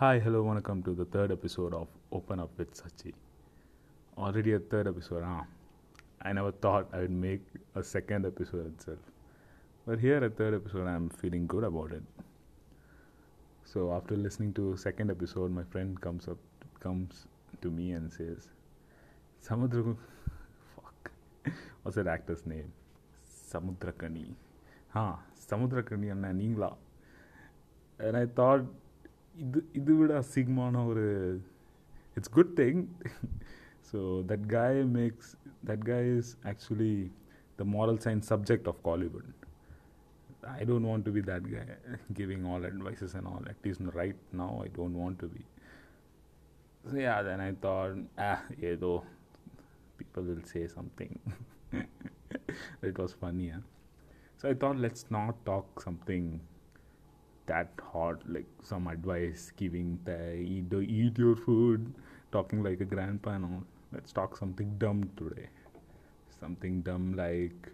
Hi, hello, welcome to the third episode of Open Up with Sachi. Already a third episode, huh? I never thought I would make a second episode itself. But here a third episode, I'm feeling good about it. So after listening to second episode, my friend comes up comes to me and says, Samudra fuck. What's that actor's name? Samudrakani. Ha, Samudrakani and Ningla. And I thought இது இது விட அசிங்கமான ஒரு it's good thing so that காய் maths that காய் is actually the moral science subject of Kollywood I don't want to be that guy giving all advices and all. At least right now, I don't want to be. So yeah, then I thought, ah, yeah, though people will say something. it was funny, huh? So I thought, let's not talk something that hot, like some advice giving the eat, eat your food, talking like a grandpa and all. Let's talk something dumb today. Something dumb like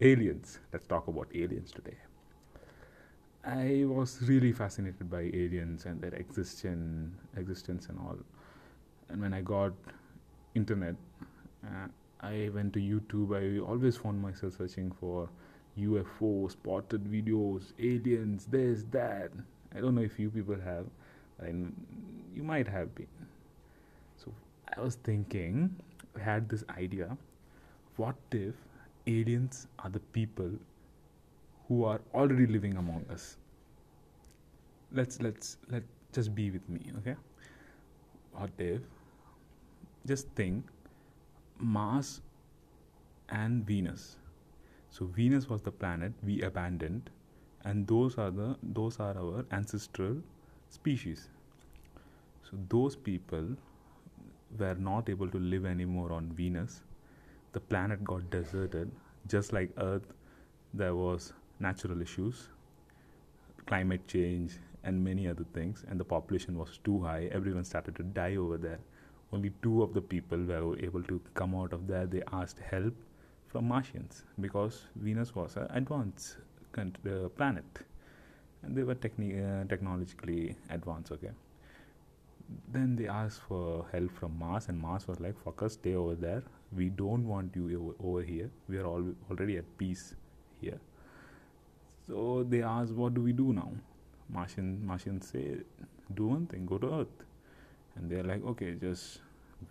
aliens. Let's talk about aliens today. I was really fascinated by aliens and their existence, existence and all. And when I got internet, uh, I went to YouTube. I always found myself searching for UFO spotted videos, aliens, this, that. I don't know if you people have, and you might have been. So I was thinking, I had this idea what if aliens are the people who are already living among us? Let's let's let just be with me, okay? What if just think Mars and Venus so Venus was the planet we abandoned, and those are the those are our ancestral species. So those people were not able to live anymore on Venus. The planet got deserted, just like Earth. There was natural issues, climate change, and many other things, and the population was too high. Everyone started to die over there. Only two of the people were able to come out of there. They asked help from Martians because Venus was an advanced uh, planet and they were techni- uh, technologically advanced. Okay. Then they asked for help from Mars, and Mars was like, "Fuck us, stay over there. We don't want you over here. We are already at peace here." So they asked, "What do we do now?" Martian Martians say, "Do one thing. Go to Earth." And they're like, "Okay, just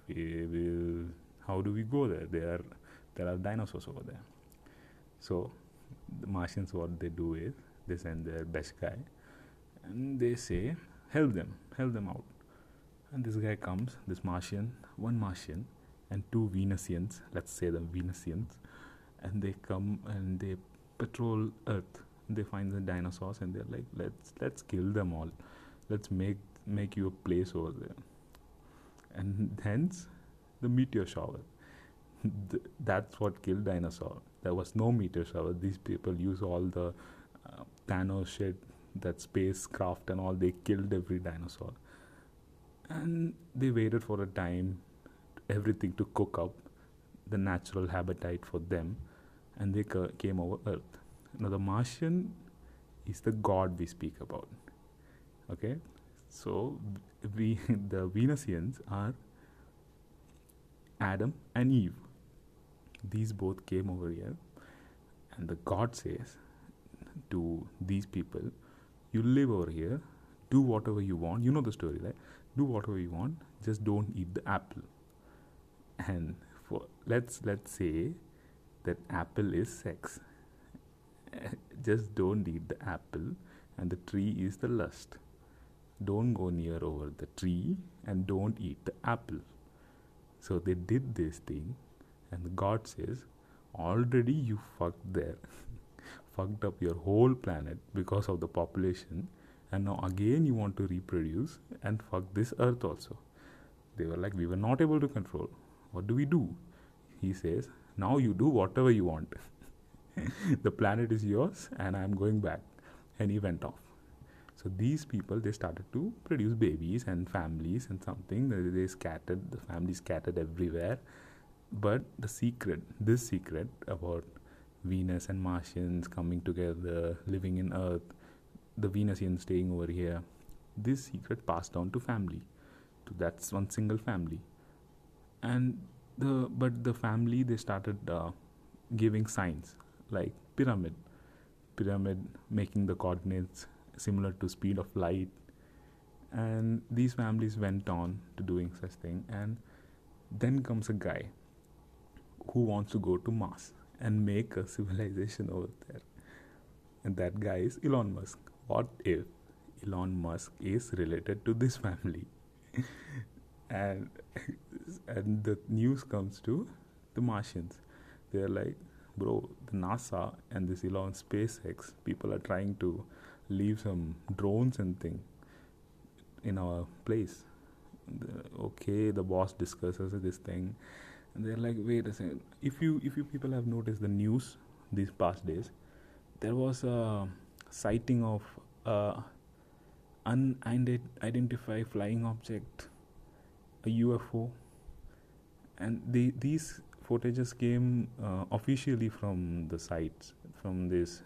we will. How do we go there? They are there are dinosaurs over there. So the Martians, what they do is they send their best guy, and they say, "Help them, help them out." And this guy comes, this Martian, one Martian, and two Venusians. Let's say the Venusians, and they come and they patrol Earth. They find the dinosaurs, and they're like, "Let's let's kill them all. Let's make make you a place over there." And hence, the meteor shower that's what killed dinosaur. There was no meteor shower. These people use all the uh, Thanos shit, that spacecraft and all. They killed every dinosaur, and they waited for a time, everything to cook up, the natural habitat for them, and they ca- came over Earth. Now the Martian is the god we speak about. Okay, so we the Venusians are Adam and Eve these both came over here and the god says to these people you live over here. Do whatever you want. You know the story right? Do whatever you want just don't eat the apple. And for let's let's say that apple is sex. Just don't eat the apple and the tree is the lust. Don't go near over the tree and don't eat the apple. So they did this thing and God says, already you fucked there, fucked up your whole planet because of the population, and now again you want to reproduce and fuck this earth also. They were like, we were not able to control. What do we do? He says, now you do whatever you want. the planet is yours, and I'm going back. And he went off. So these people they started to produce babies and families and something. They scattered the families scattered everywhere but the secret, this secret about Venus and Martians coming together, living in Earth, the Venusians staying over here, this secret passed down to family. To that's one single family. And the but the family they started uh, giving signs like pyramid. Pyramid making the coordinates similar to speed of light. And these families went on to doing such thing. And then comes a guy who wants to go to mars and make a civilization over there. And that guy is elon musk. What if elon musk is related to this family? And and the news comes to the martians. They're like bro the nasa and this elon spacex people are trying to leave some drones and thing in our place. The, okay, the boss discusses this thing, and they're like, "Wait a second. If you if you people have noticed the news these past days, there was a sighting of a unidentified flying object, a UFO, and the, these footages came uh, officially from the sites from this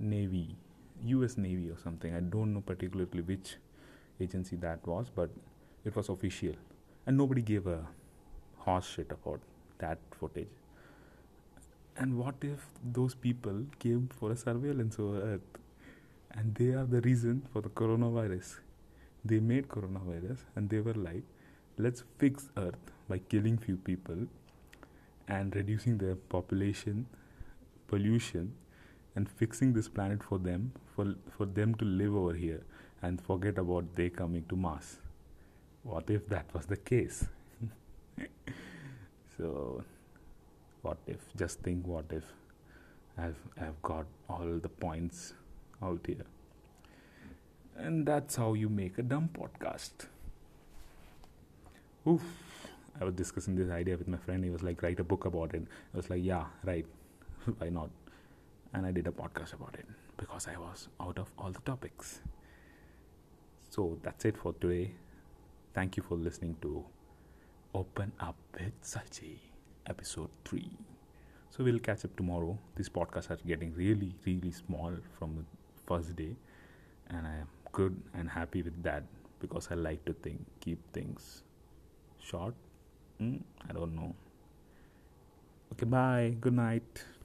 Navy, U.S. Navy or something. I don't know particularly which agency that was, but it was official. And nobody gave a horse shit about that footage. And what if those people came for a surveillance over Earth? And they are the reason for the coronavirus. They made coronavirus and they were like, let's fix Earth by killing few people and reducing their population, pollution, and fixing this planet for them, for, for them to live over here and forget about they coming to Mars. What if that was the case? so, what if? Just think, what if? I've I've got all the points out here, and that's how you make a dumb podcast. Oof! I was discussing this idea with my friend. He was like, "Write a book about it." I was like, "Yeah, right. Why not?" And I did a podcast about it because I was out of all the topics. So that's it for today. Thank you for listening to Open Up with Sachi, episode 3. So we'll catch up tomorrow. These podcasts are getting really, really small from the first day, and I am good and happy with that because I like to think, keep things short. Mm, I don't know. Okay, bye. Good night.